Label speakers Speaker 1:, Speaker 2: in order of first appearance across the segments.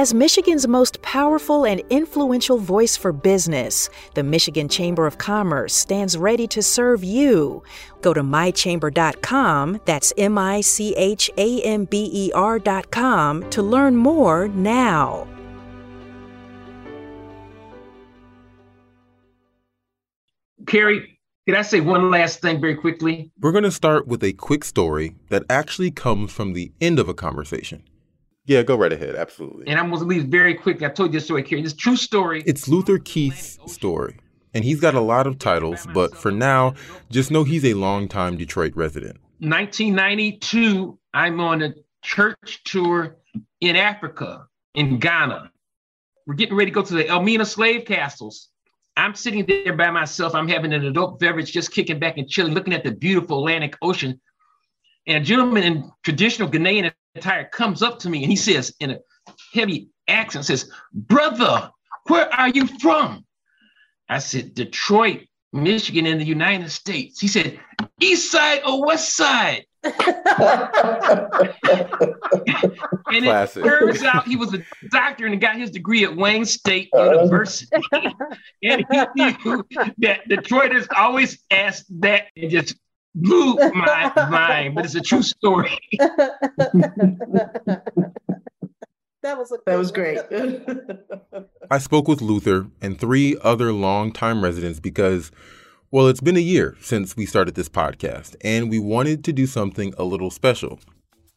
Speaker 1: As Michigan's most powerful and influential voice for business, the Michigan Chamber of Commerce stands ready to serve you. Go to mychamber.com, that's M I C H A M B E R.com, to learn more now.
Speaker 2: Carrie, can I say one last thing very quickly?
Speaker 3: We're going to start with a quick story that actually comes from the end of a conversation. Yeah, go right ahead. Absolutely.
Speaker 2: And I'm going to leave very quickly. I told you this story, Carrie. This true story.
Speaker 3: It's Luther Keith's story. And he's got a lot of titles, but for now, just know he's a longtime Detroit resident.
Speaker 2: 1992, I'm on a church tour in Africa, in Ghana. We're getting ready to go to the Elmina slave castles. I'm sitting there by myself. I'm having an adult beverage, just kicking back and chilling, looking at the beautiful Atlantic Ocean. And a gentleman in traditional Ghanaian attire comes up to me and he says, in a heavy accent, says, Brother, where are you from? I said, Detroit, Michigan, in the United States. He said, East side or west side? and
Speaker 3: Classic.
Speaker 2: it turns out he was a doctor and got his degree at Wayne State uh-huh. University. and he knew that Detroiters always ask that and just blew my mind, but it's a true story.
Speaker 4: That was a
Speaker 5: That was great.
Speaker 3: I spoke with Luther and three other longtime residents because, well, it's been a year since we started this podcast, and we wanted to do something a little special.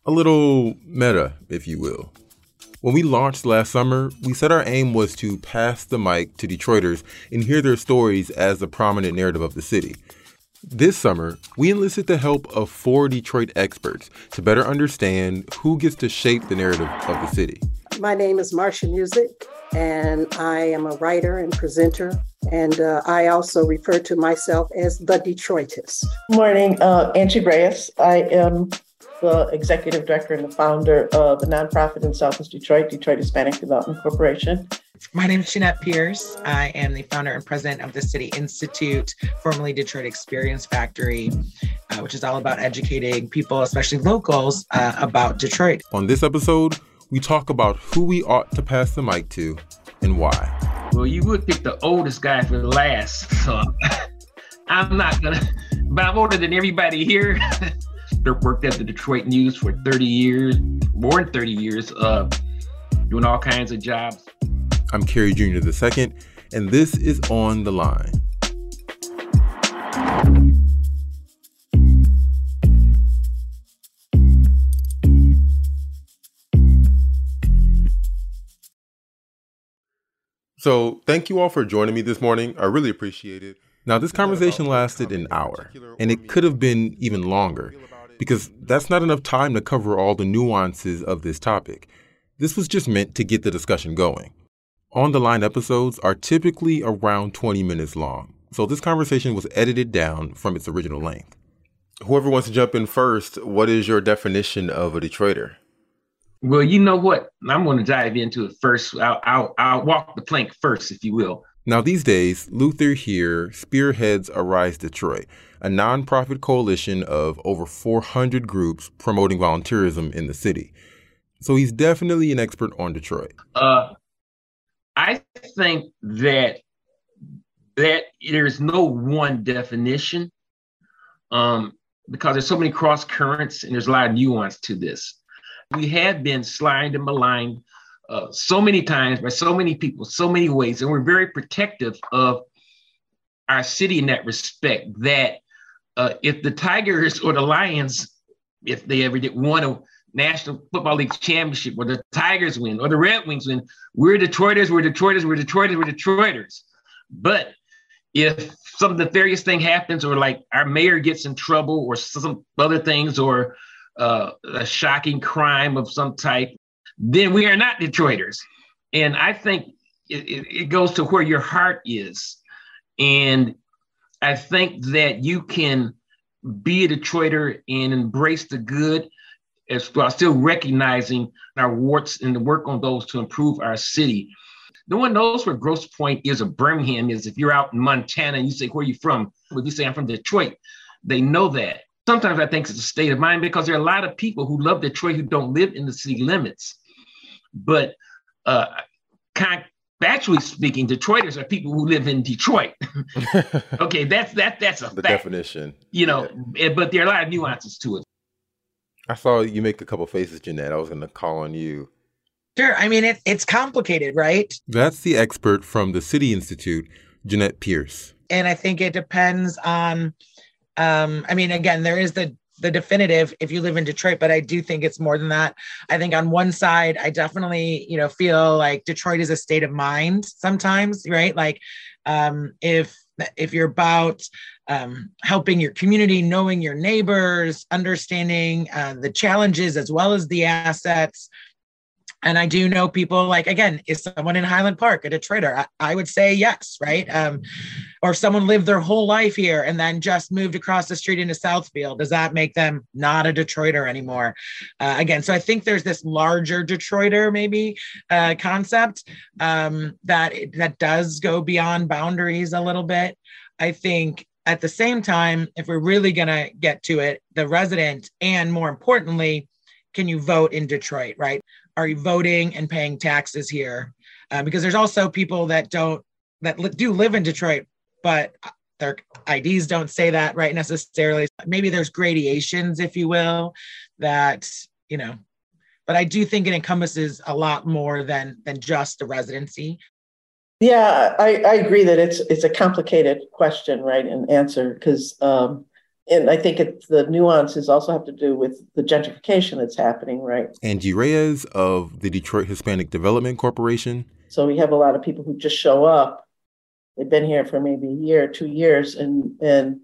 Speaker 3: A little meta, if you will. When we launched last summer, we said our aim was to pass the mic to Detroiters and hear their stories as the prominent narrative of the city. This summer, we enlisted the help of four Detroit experts to better understand who gets to shape the narrative of the city.
Speaker 4: My name is Marsha Music, and I am a writer and presenter. And uh, I also refer to myself as the Detroitist.
Speaker 5: Morning, uh, Angie Reyes. I am the executive director and the founder of the nonprofit in Southeast Detroit, Detroit Hispanic Development Corporation.
Speaker 6: My name is Jeanette Pierce. I am the founder and president of the City Institute, formerly Detroit Experience Factory, uh, which is all about educating people, especially locals, uh, about Detroit.
Speaker 3: On this episode, we talk about who we ought to pass the mic to and why.
Speaker 2: Well, you would pick the oldest guy for last, so I'm not gonna. But I'm older than everybody here. They worked at the Detroit News for 30 years, more than 30 years, uh, doing all kinds of jobs.
Speaker 3: I'm Kerry Jr. II, and this is On the Line. So, thank you all for joining me this morning. I really appreciate it. Now, this conversation lasted an hour, and it could have been even longer because that's not enough time to cover all the nuances of this topic. This was just meant to get the discussion going. On the line episodes are typically around 20 minutes long, so this conversation was edited down from its original length. Whoever wants to jump in first, what is your definition of a Detroiter?
Speaker 2: Well, you know what? I'm going to dive into it first. I'll, I'll, I'll walk the plank first, if you will.
Speaker 3: Now, these days, Luther here spearheads Arise Detroit, a nonprofit coalition of over 400 groups promoting volunteerism in the city. So he's definitely an expert on Detroit.
Speaker 2: Uh, I think that that there's no one definition um, because there's so many cross currents and there's a lot of nuance to this. We have been slimed and maligned uh, so many times by so many people, so many ways, and we're very protective of our city in that respect. That uh, if the Tigers or the Lions, if they ever did want a National Football League championship, or the Tigers win, or the Red Wings win, we're Detroiters, we're Detroiters, we're Detroiters, we're Detroiters. But if some nefarious thing happens, or like our mayor gets in trouble, or some other things, or uh, a shocking crime of some type, then we are not Detroiters. And I think it, it, it goes to where your heart is. And I think that you can be a Detroiter and embrace the good as while still recognizing our warts and to work on those to improve our city. No one knows where Grosse Pointe is or Birmingham is. If you're out in Montana and you say, Where are you from? Well, you say, I'm from Detroit. They know that. Sometimes I think it's a state of mind because there are a lot of people who love Detroit who don't live in the city limits. But uh, factually speaking, Detroiters are people who live in Detroit. okay, that's that that's a
Speaker 3: the
Speaker 2: fact,
Speaker 3: definition.
Speaker 2: You know, yeah. but there are a lot of nuances to it.
Speaker 3: I saw you make a couple faces, Jeanette. I was going to call on you.
Speaker 6: Sure. I mean, it, it's complicated, right?
Speaker 3: That's the expert from the City Institute, Jeanette Pierce.
Speaker 6: And I think it depends on, um, I mean, again, there is the the definitive if you live in Detroit, but I do think it's more than that. I think on one side, I definitely, you know, feel like Detroit is a state of mind sometimes, right? Like um, if if you're about um, helping your community, knowing your neighbors, understanding uh, the challenges as well as the assets, and I do know people like, again, is someone in Highland Park a Detroiter? I, I would say yes, right? Um, or if someone lived their whole life here and then just moved across the street into Southfield. Does that make them not a Detroiter anymore? Uh, again, so I think there's this larger Detroiter maybe uh, concept um, that that does go beyond boundaries a little bit. I think at the same time, if we're really to get to it, the resident and more importantly, can you vote in Detroit, right? Are you voting and paying taxes here? Uh, because there's also people that don't that li- do live in Detroit, but their IDs don't say that right necessarily. Maybe there's gradations, if you will, that you know. But I do think it encompasses a lot more than than just the residency.
Speaker 5: Yeah, I, I agree that it's it's a complicated question, right, and answer because um, and I think it, the nuances also have to do with the gentrification that's happening, right?
Speaker 3: Angie Reyes of the Detroit Hispanic Development Corporation.
Speaker 5: So we have a lot of people who just show up. They've been here for maybe a year, two years, and and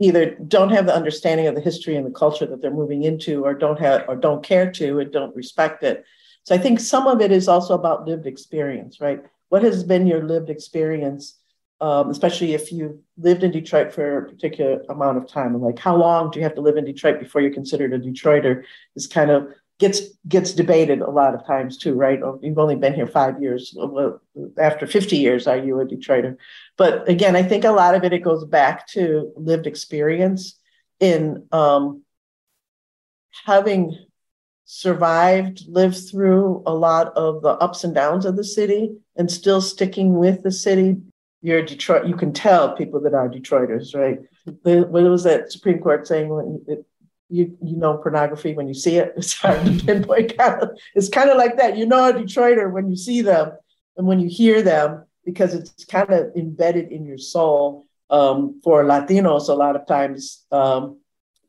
Speaker 5: either don't have the understanding of the history and the culture that they're moving into, or don't have or don't care to, and don't respect it. So I think some of it is also about lived experience, right? What has been your lived experience? Um, especially if you lived in Detroit for a particular amount of time. And like, how long do you have to live in Detroit before you're considered a Detroiter? Is kind of gets gets debated a lot of times too, right? Oh, you've only been here five years. After 50 years, are you a Detroiter? But again, I think a lot of it it goes back to lived experience in um, having survived, lived through a lot of the ups and downs of the city, and still sticking with the city you're Detroit, you can tell people that are Detroiters, right? The, what was that Supreme Court saying when it, you you know pornography when you see it? It's hard to pinpoint. Kind of, it's kind of like that. You know a Detroiter when you see them and when you hear them because it's kind of embedded in your soul. Um, for Latinos, a lot of times, um,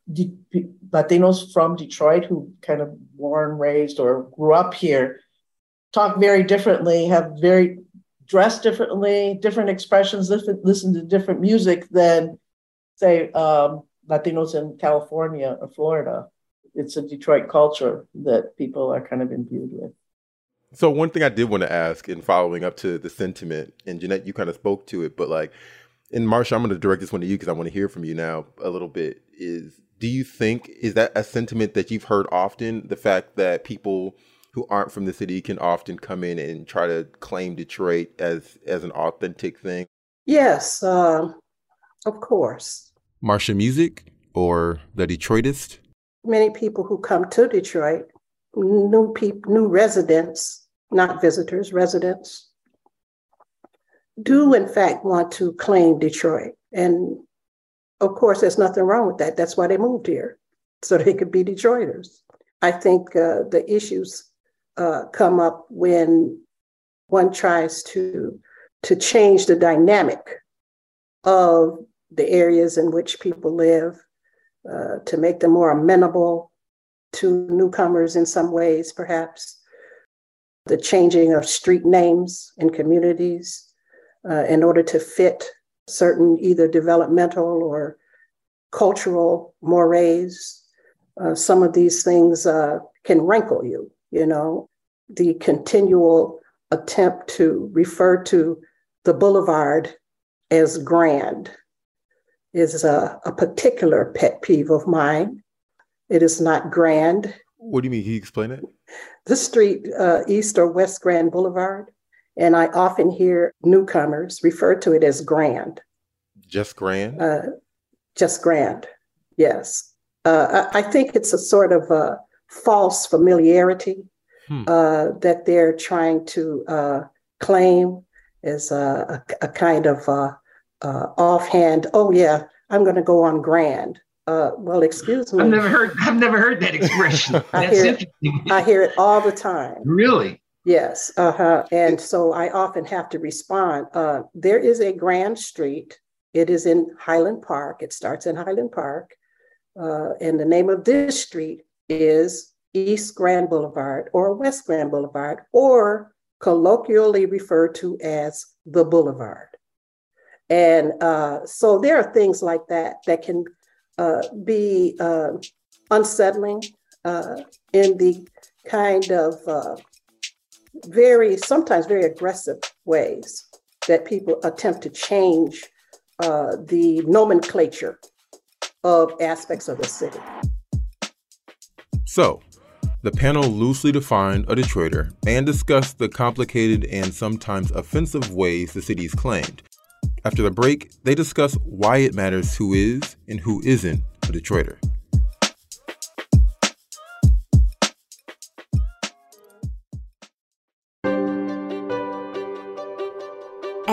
Speaker 5: Latinos from Detroit who kind of born, raised, or grew up here talk very differently, have very dress differently, different expressions, listen, listen to different music than, say, um, Latinos in California or Florida. It's a Detroit culture that people are kind of imbued with.
Speaker 3: So one thing I did want to ask in following up to the sentiment, and Jeanette, you kind of spoke to it, but like, and Marsha, I'm going to direct this one to you because I want to hear from you now a little bit. Is do you think is that a sentiment that you've heard often? The fact that people who aren't from the city can often come in and try to claim Detroit as as an authentic thing?
Speaker 4: Yes, uh, of course.
Speaker 3: Marsha Music or the Detroitist?
Speaker 4: Many people who come to Detroit, new people, new residents, not visitors, residents, do in fact want to claim Detroit. And of course, there's nothing wrong with that. That's why they moved here, so they could be Detroiters. I think uh, the issues uh, come up when one tries to to change the dynamic of the areas in which people live, uh, to make them more amenable to newcomers in some ways, perhaps. The changing of street names in communities uh, in order to fit certain either developmental or cultural mores. Uh, some of these things uh, can wrinkle you, you know, the continual attempt to refer to the boulevard as grand is a, a particular pet peeve of mine. It is not grand.
Speaker 3: What do you mean? Can you explain it?
Speaker 4: The street, uh, East or West Grand Boulevard, and I often hear newcomers refer to it as grand.
Speaker 3: Just grand?
Speaker 4: Uh, just grand, yes. Uh, I, I, think it's a sort of a false familiarity hmm. uh, that they're trying to uh, claim as a, a, a kind of uh, uh, offhand, oh, yeah, I'm going to go on grand. well, excuse me.
Speaker 2: I've never heard. I've never heard that expression.
Speaker 4: I, hear, I hear it all the time.
Speaker 2: Really?
Speaker 4: Yes, uh-huh. and so I often have to respond. Uh, there is a Grand Street. It is in Highland Park. It starts in Highland Park, uh, and the name of this street is East Grand Boulevard or West Grand Boulevard, or colloquially referred to as the Boulevard. And uh, so there are things like that that can uh, be uh, unsettling uh, in the kind of very, sometimes very aggressive ways that people attempt to change uh, the nomenclature of aspects of the city.
Speaker 3: So, the panel loosely defined a Detroiter and discussed the complicated and sometimes offensive ways the city is claimed. After the break, they discuss why it matters who is and who isn't a Detroiter.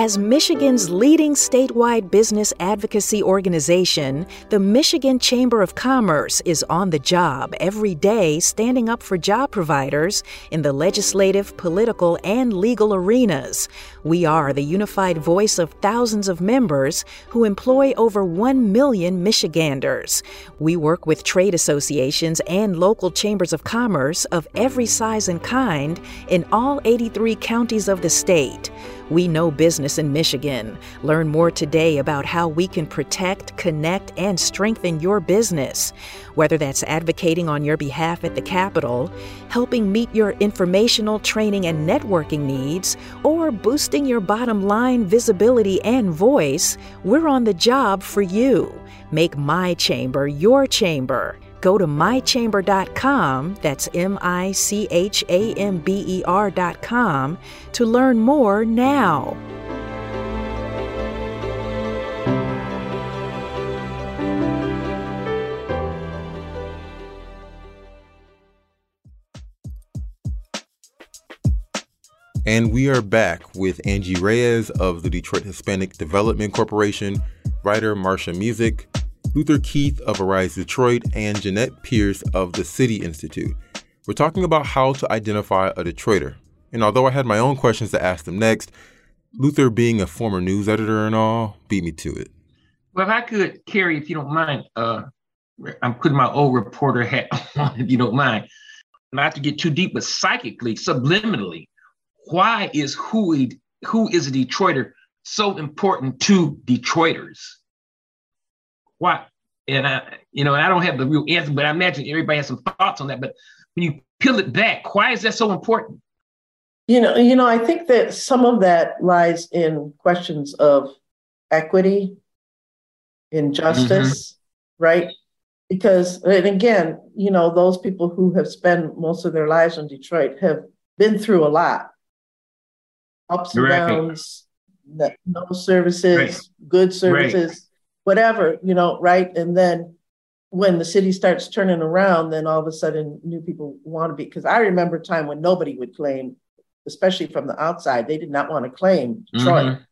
Speaker 1: As Michigan's leading statewide business advocacy organization, the Michigan Chamber of Commerce is on the job every day standing up for job providers in the legislative, political, and legal arenas. We are the unified voice of thousands of members who employ over 1 million Michiganders. We work with trade associations and local chambers of commerce of every size and kind in all 83 counties of the state. We know business in Michigan. Learn more today about how we can protect, connect, and strengthen your business. Whether that's advocating on your behalf at the Capitol, helping meet your informational, training, and networking needs, or boosting your bottom line visibility and voice, we're on the job for you. Make my chamber your chamber. Go to michamber.com, that's M I C H A M B E R.com, to learn more now.
Speaker 3: And we are back with Angie Reyes of the Detroit Hispanic Development Corporation, writer Marsha Music, Luther Keith of Arise Detroit, and Jeanette Pierce of the City Institute. We're talking about how to identify a Detroiter. And although I had my own questions to ask them next, Luther, being a former news editor and all, beat me to it.
Speaker 2: Well, if I could, Carrie, if you don't mind, uh, I'm putting my old reporter hat on, if you don't mind. Not to get too deep, but psychically, subliminally, why is who, who is a Detroiter so important to Detroiters? Why? And I, you know, I don't have the real answer, but I imagine everybody has some thoughts on that. But when you peel it back, why is that so important?
Speaker 5: You know, you know, I think that some of that lies in questions of equity, injustice, mm-hmm. right? Because, and again, you know, those people who have spent most of their lives in Detroit have been through a lot ups and right. downs, no services, right. good services. Right whatever, you know, right? And then when the city starts turning around, then all of a sudden new people want to be. Because I remember a time when nobody would claim, especially from the outside, they did not want to claim Detroit. Mm-hmm.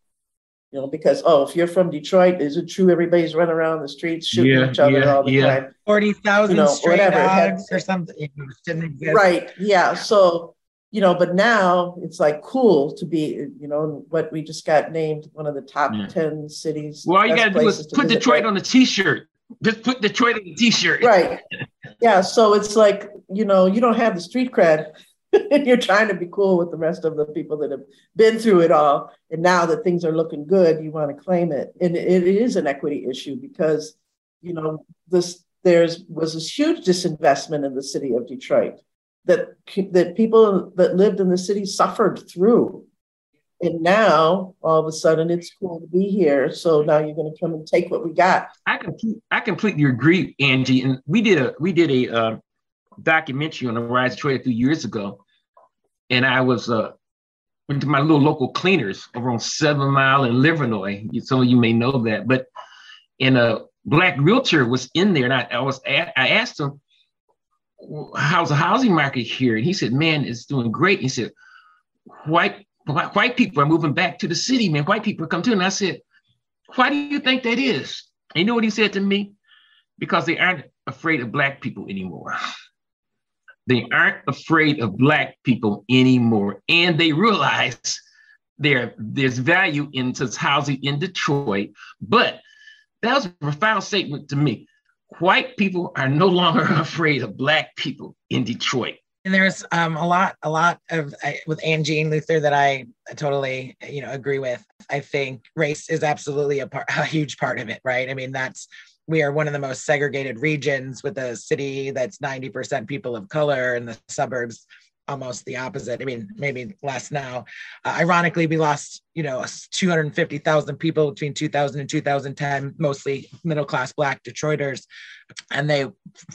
Speaker 5: You know, because oh, if you're from Detroit, is it true everybody's running around the streets shooting yeah, each other yeah, all the
Speaker 6: yeah.
Speaker 5: time?
Speaker 6: Forty thousand you know, stray whatever. dogs had, or something.
Speaker 5: Right. Yeah. So you know, but now it's like cool to be, you know, what we just got named one of the top yeah. 10 cities.
Speaker 2: Well, all you got to do is put Detroit on the t shirt. Just put Detroit on the t shirt.
Speaker 5: Right. yeah. So it's like, you know, you don't have the street cred. and you're trying to be cool with the rest of the people that have been through it all. And now that things are looking good, you want to claim it. And it, it is an equity issue because, you know, this there's was this huge disinvestment in the city of Detroit that that people that lived in the city suffered through. And now all of a sudden it's cool to be here. So now you're going to come and take what we got.
Speaker 2: I complete, I completely agree, Angie. And we did a we did a uh, documentary on the Rise of Detroit a few years ago, and I was uh, went to my little local cleaners over on Seven Mile in Livernois. Some of you may know that, but and a black realtor was in there, and I, I was I asked him, "How's the housing market here?" And he said, "Man, it's doing great." He said, "White white people are moving back to the city, man. White people come too." And I said, "Why do you think that is?" And you know what he said to me? Because they aren't afraid of black people anymore. They aren't afraid of Black people anymore. And they realize there, there's value in housing in Detroit. But that was a profound statement to me. White people are no longer afraid of Black people in Detroit.
Speaker 6: And there's um, a lot, a lot of uh, with Angie and Luther that I totally, you know, agree with. I think race is absolutely a part, a huge part of it, right? I mean, that's we are one of the most segregated regions with a city that's 90% people of color and the suburbs almost the opposite. I mean, maybe less now. Uh, ironically, we lost, you know, 250,000 people between 2000 and 2010, mostly middle class Black Detroiters. And they,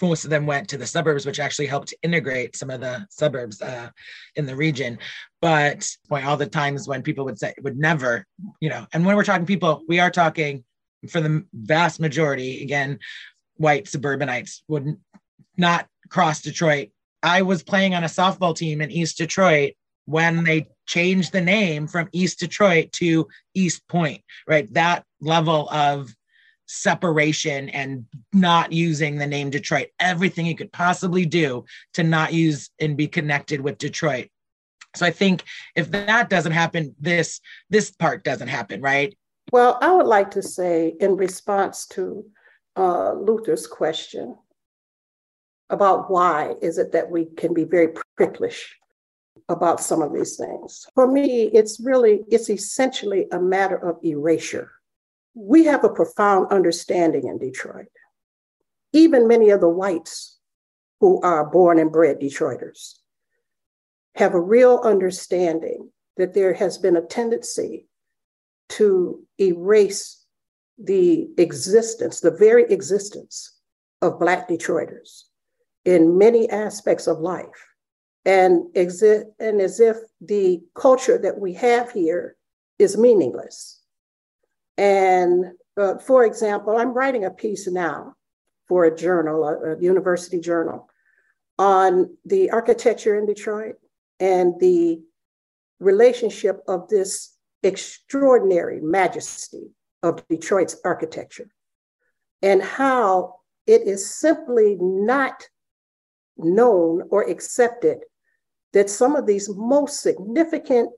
Speaker 6: most of them went to the suburbs, which actually helped integrate some of the suburbs uh, in the region. But boy, all the times when people would say, would never, you know, and when we're talking people, we are talking for the vast majority, again, white suburbanites would not cross Detroit. I was playing on a softball team in East Detroit when they changed the name from East Detroit to Eastpointe, right? That level of separation and not using the name Detroit, everything you could possibly do to not use and be connected with Detroit. So I think if that doesn't happen, this this part doesn't happen, right?
Speaker 4: Well, I would like to say, in response to uh, Luther's question about why is it that we can be very pricklish about some of these things. For me, it's really, it's essentially a matter of erasure. We have a profound understanding in Detroit. Even many of the whites who are born and bred Detroiters have a real understanding that there has been a tendency to erase the existence, the very existence of Black Detroiters in many aspects of life. And, exi- and as if the culture that we have here is meaningless. And uh, for example, I'm writing a piece now for a journal, a, a university journal, on the architecture in Detroit and the relationship of this extraordinary majesty of Detroit's architecture and how it is simply not known or accepted that some of these most significant,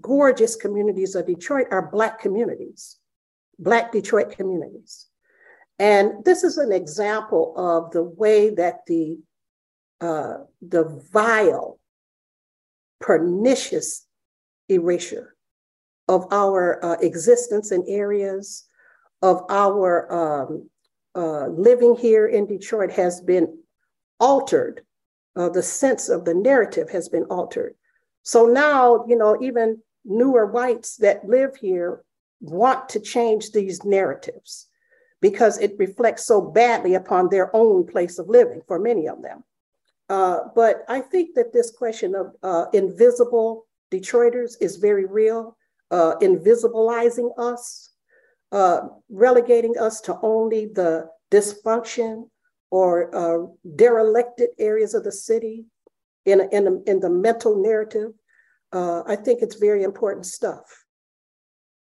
Speaker 4: gorgeous communities of Detroit are Black communities, Black Detroit communities. And this is an example of the way that the, uh, the vile, pernicious erasure of our uh, existence in areas of our um, uh, living here in Detroit has been altered. Uh, the sense of the narrative has been altered. So now, you know, even newer whites that live here want to change these narratives because it reflects so badly upon their own place of living for many of them. Uh, but I think that this question of uh, invisible Detroiters is very real uh, invisibilizing us, uh, relegating us to only the dysfunction or uh, derelicted areas of the city in, in, in the mental narrative. Uh, I think it's very important stuff.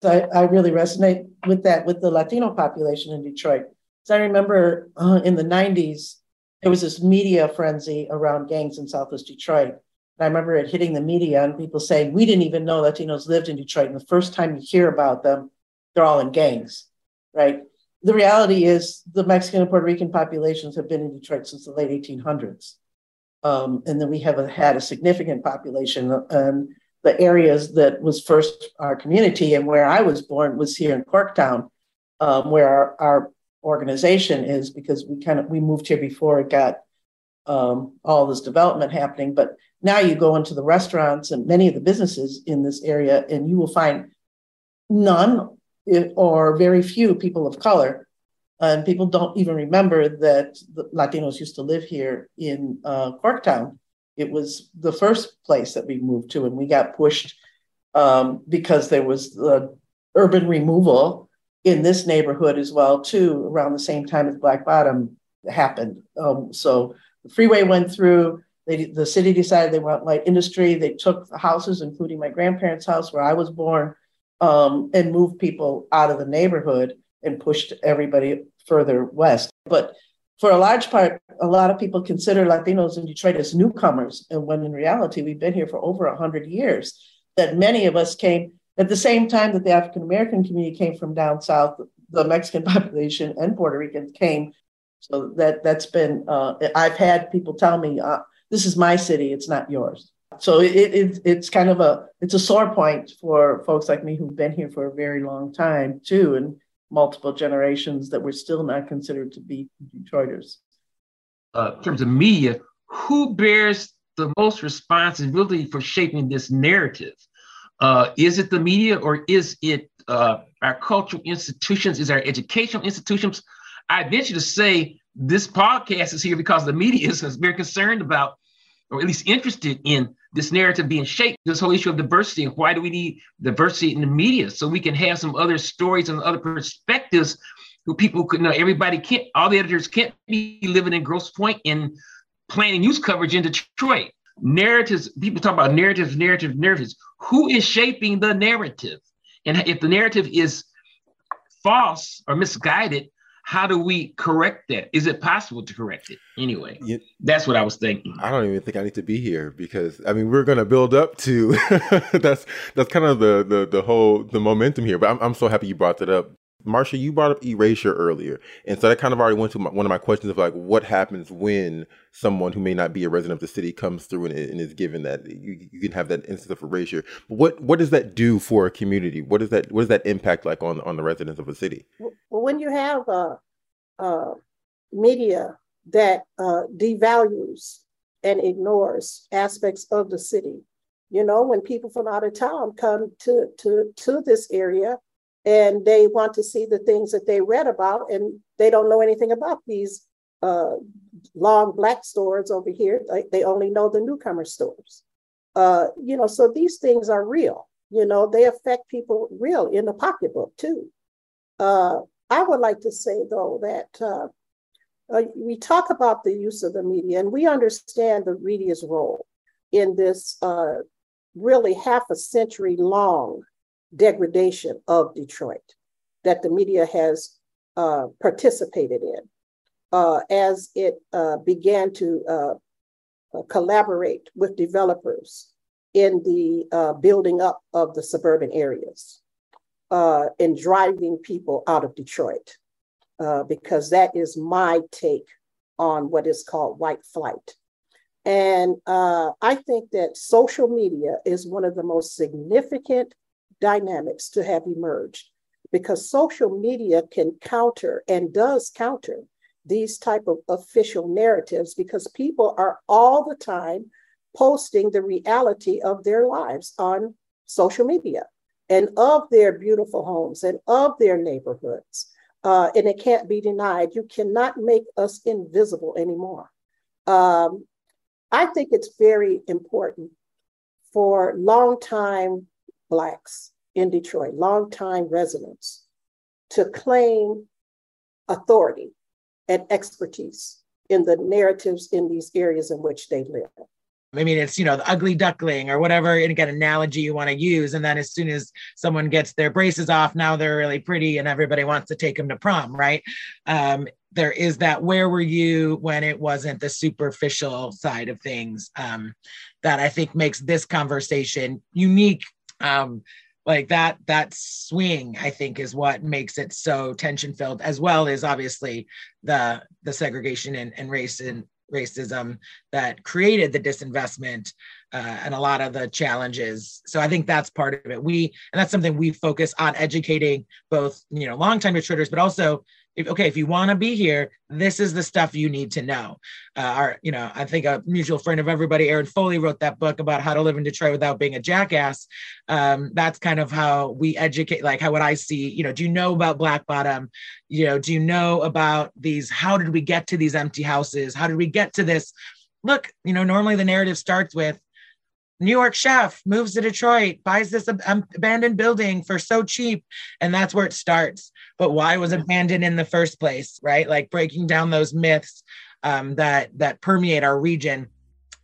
Speaker 5: I, I really resonate with that with the Latino population in Detroit. So I remember uh, in the 90s, there was this media frenzy around gangs in Southwest Detroit. And I remember it hitting the media and people saying, we didn't even know Latinos lived in Detroit. And the first time you hear about them, they're all in gangs, right? The reality is the Mexican and Puerto Rican populations have been in Detroit since the late 1800s. Um, and then we have a, had a significant population. And the areas that was first our community and where I was born was here in Corktown, um, where our, our organization is, because we kind of we moved here before it got um, all this development happening. But now you go into the restaurants and many of the businesses in this area, and you will find none or very few people of color. And people don't even remember that Latinos used to live here in uh, Corktown. It was the first place that we moved to, and we got pushed um, because there was the urban removal in this neighborhood as well, too, around the same time as Black Bottom happened. Um, so the freeway went through. They, the city decided they want light industry. They took the houses, including my grandparents' house where I was born, um, and moved people out of the neighborhood and pushed everybody further west. But for a large part, a lot of people consider Latinos in Detroit as newcomers. And when in reality, we've been here for over 100 years, that many of us came at the same time that the African American community came from down south, the Mexican population and Puerto Ricans came. So that that's been uh, I've had people tell me, uh, "This is my city; it's not yours." So it, it it's kind of a it's a sore point for folks like me who've been here for a very long time too, and multiple generations that we're still not considered to be Detroiters.
Speaker 2: Uh, in terms of media, who bears the most responsibility for shaping this narrative? Uh, is it the media or is it uh, our cultural institutions? Is our educational institutions? I venture to say this podcast is here because the media is very concerned about, or at least interested in, this narrative being shaped. This whole issue of diversity and why do we need diversity in the media so we can have some other stories and other perspectives who people could know. Everybody can't, all the editors can't be living in Grosse Pointe and planning news coverage in Detroit narratives, people talk about narratives, narratives, narratives. Who is shaping the narrative? And if the narrative is false or misguided, how do we correct that? Is it possible to correct it? Anyway, you, that's what I was thinking.
Speaker 3: I don't even think I need to be here because I mean we're gonna build up to that's that's kind of the the the whole the momentum here. But I'm I'm so happy you brought that up Marsha, you brought up erasure earlier, and so that kind of already went to my, one of my questions of like, what happens when someone who may not be a resident of the city comes through and, and is given that you, you, can have that instance of erasure. But what what does that do for a community? What does that what does that impact like on on the residents of a city?
Speaker 4: Well, when you have media that uh, devalues and ignores aspects of the city, you know, when people from out of town come to to to this area and they want to see the things that they read about and they don't know anything about these uh, long black stores over here. Like they only know the newcomer stores. Uh, you know so these things are real. You know they affect people real in the pocketbook too. Uh, i would like to say though that uh, uh, we talk about the use of the media and we understand the media's role in this uh, really half a century long degradation of Detroit that the media has uh, participated in uh, as it uh, began to uh, uh, collaborate with developers in the uh, building up of the suburban areas and driving people out of Detroit, because that is my take on what is called white flight. And I think that social media is one of the most significant dynamics to have emerged because social media can counter and does counter these type of official narratives because people are all the time posting the reality of their lives on social media and of their beautiful homes and of their neighborhoods. Uh, and it can't be denied you cannot make us invisible anymore. Um, i think it's very important for longtime Blacks in Detroit, longtime residents, to claim authority and expertise in the narratives in these areas in which they live.
Speaker 6: I mean, it's, you know, the ugly duckling or whatever, again, analogy you want to use. And then as soon as someone gets their braces off, now they're really pretty and everybody wants to take them to prom, right? Um, there is that where were you when it wasn't the superficial side of things um, that I think makes this conversation unique um, like that that swing i think is what makes it so tension filled as well as obviously the the segregation and, and race and racism that created the disinvestment uh, and a lot of the challenges. So i think that's part of it. We and that's something we focus on educating both you know longtime detroiters but also if, okay, if you want to be here, this is the stuff you need to know. Uh, our, you know, I think a mutual friend of everybody, Aaron Foley, wrote that book about how to live in Detroit without being a jackass. Um, that's kind of how we educate, like how what I see. You know, do you know about Black Bottom? You know, do you know about these? How did we get to these empty houses? How did we get to this? Look, you know, normally the narrative starts with New York chef moves to Detroit, buys this ab- abandoned building for so cheap, and that's where it starts. But why was abandoned in the first place, right? Like breaking down those myths um, that that permeate our region,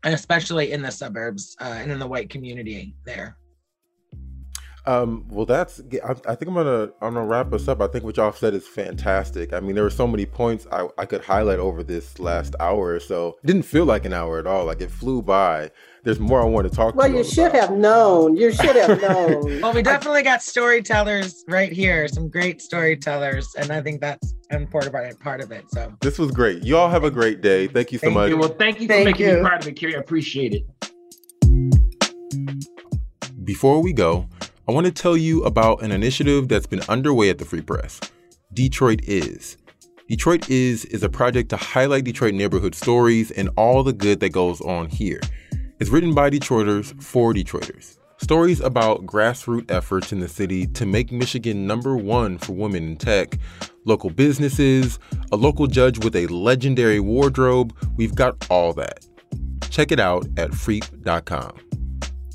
Speaker 6: and especially in the suburbs uh, and in the white community there.
Speaker 3: Um, well, that's. I, I, think I'm gonna I'm gonna wrap us up. I think what y'all said is fantastic. I mean, there were so many points I, I could highlight over this last hour or so. It didn't feel like an hour at all. Like it flew by. There's more I want to talk.
Speaker 4: Well,
Speaker 3: to
Speaker 4: you should about. have known. You should have known.
Speaker 6: well, we definitely got storytellers right here. Some great storytellers, and I think that's an important part, part of it. So
Speaker 3: this was great. You all have a great day. Thank you so
Speaker 2: thank
Speaker 3: much.
Speaker 2: You. Well, thank you for making you. me part of it, Kerry. I appreciate it.
Speaker 3: Before we go. I want to tell you about an initiative that's been underway at the Free Press Detroit Is. Detroit Is is a project to highlight Detroit neighborhood stories and all the good that goes on here. It's written by Detroiters for Detroiters. Stories about grassroots efforts in the city to make Michigan number one for women in tech, local businesses, a local judge with a legendary wardrobe. We've got all that. Check it out at freep.com.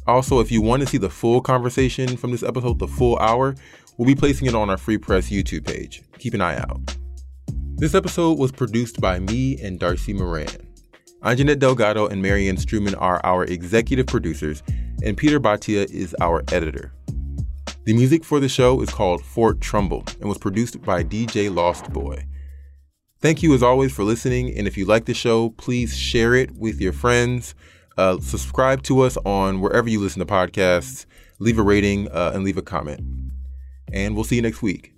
Speaker 3: Also, if you want to see the full conversation from this episode, the full hour, we'll be placing it on our Free Press YouTube page. Keep an eye out. This episode was produced by me and Darcy Moran. Anjanette Delgado and Marianne Struman are our executive producers, and Peter Bhatia is our editor. The music for the show is called Fort Trumbull and was produced by DJ Lost Boy. Thank you as always for listening, and if you like the show, please share it with your friends. Uh, subscribe to us on wherever you listen to podcasts. Leave a rating uh, and leave a comment. And we'll see you next week.